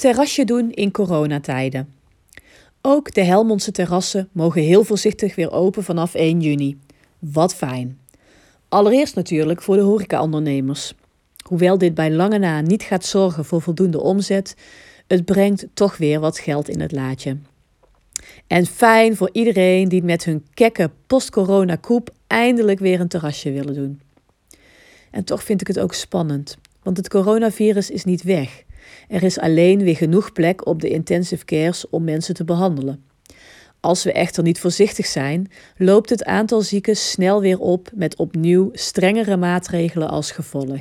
Terrasje doen in coronatijden. Ook de Helmondse terrassen mogen heel voorzichtig weer open vanaf 1 juni. Wat fijn. Allereerst natuurlijk voor de horecaondernemers. Hoewel dit bij lange na niet gaat zorgen voor voldoende omzet, het brengt toch weer wat geld in het laadje. En fijn voor iedereen die met hun kekke post-corona eindelijk weer een terrasje willen doen. En toch vind ik het ook spannend, want het coronavirus is niet weg. Er is alleen weer genoeg plek op de intensive cares om mensen te behandelen. Als we echter niet voorzichtig zijn, loopt het aantal zieken snel weer op met opnieuw strengere maatregelen als gevolg.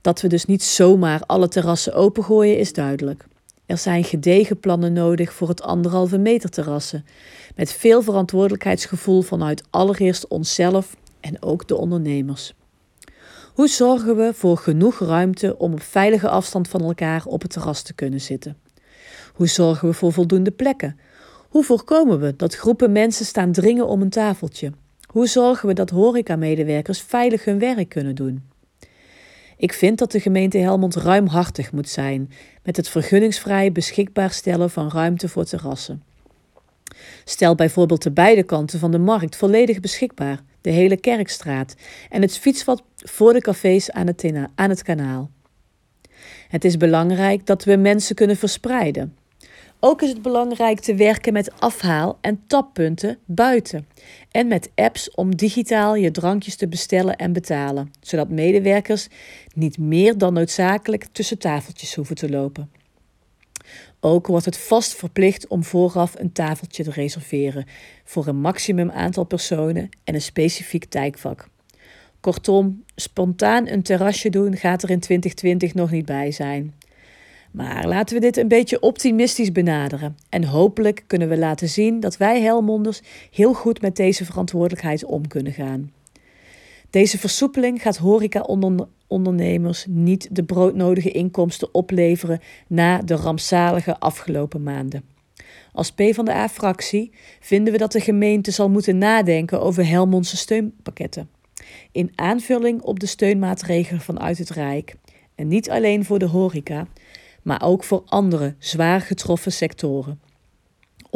Dat we dus niet zomaar alle terrassen opengooien is duidelijk. Er zijn gedegen plannen nodig voor het anderhalve meter terrassen, met veel verantwoordelijkheidsgevoel vanuit allereerst onszelf en ook de ondernemers. Hoe zorgen we voor genoeg ruimte om op veilige afstand van elkaar op het terras te kunnen zitten? Hoe zorgen we voor voldoende plekken? Hoe voorkomen we dat groepen mensen staan dringen om een tafeltje? Hoe zorgen we dat horecamedewerkers veilig hun werk kunnen doen? Ik vind dat de gemeente Helmond ruimhartig moet zijn met het vergunningsvrij beschikbaar stellen van ruimte voor terrassen. Stel bijvoorbeeld de beide kanten van de markt volledig beschikbaar, de hele Kerkstraat en het fietspad voor de cafés aan het, aan het kanaal. Het is belangrijk dat we mensen kunnen verspreiden. Ook is het belangrijk te werken met afhaal- en tappunten buiten en met apps om digitaal je drankjes te bestellen en betalen, zodat medewerkers niet meer dan noodzakelijk tussen tafeltjes hoeven te lopen. Ook wordt het vast verplicht om vooraf een tafeltje te reserveren voor een maximum aantal personen en een specifiek tijdvak. Kortom, spontaan een terrasje doen gaat er in 2020 nog niet bij zijn. Maar laten we dit een beetje optimistisch benaderen en hopelijk kunnen we laten zien dat wij Helmonders heel goed met deze verantwoordelijkheid om kunnen gaan. Deze versoepeling gaat horeca-ondernemers niet de broodnodige inkomsten opleveren na de rampzalige afgelopen maanden. Als PvdA-fractie vinden we dat de gemeente zal moeten nadenken over Helmondse steunpakketten. In aanvulling op de steunmaatregelen vanuit het Rijk. En niet alleen voor de horeca, maar ook voor andere zwaar getroffen sectoren.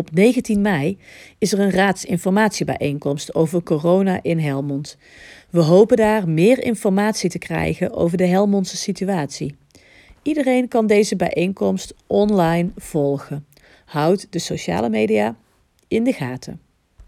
Op 19 mei is er een raadsinformatiebijeenkomst over corona in Helmond. We hopen daar meer informatie te krijgen over de Helmondse situatie. Iedereen kan deze bijeenkomst online volgen. Houd de sociale media in de gaten.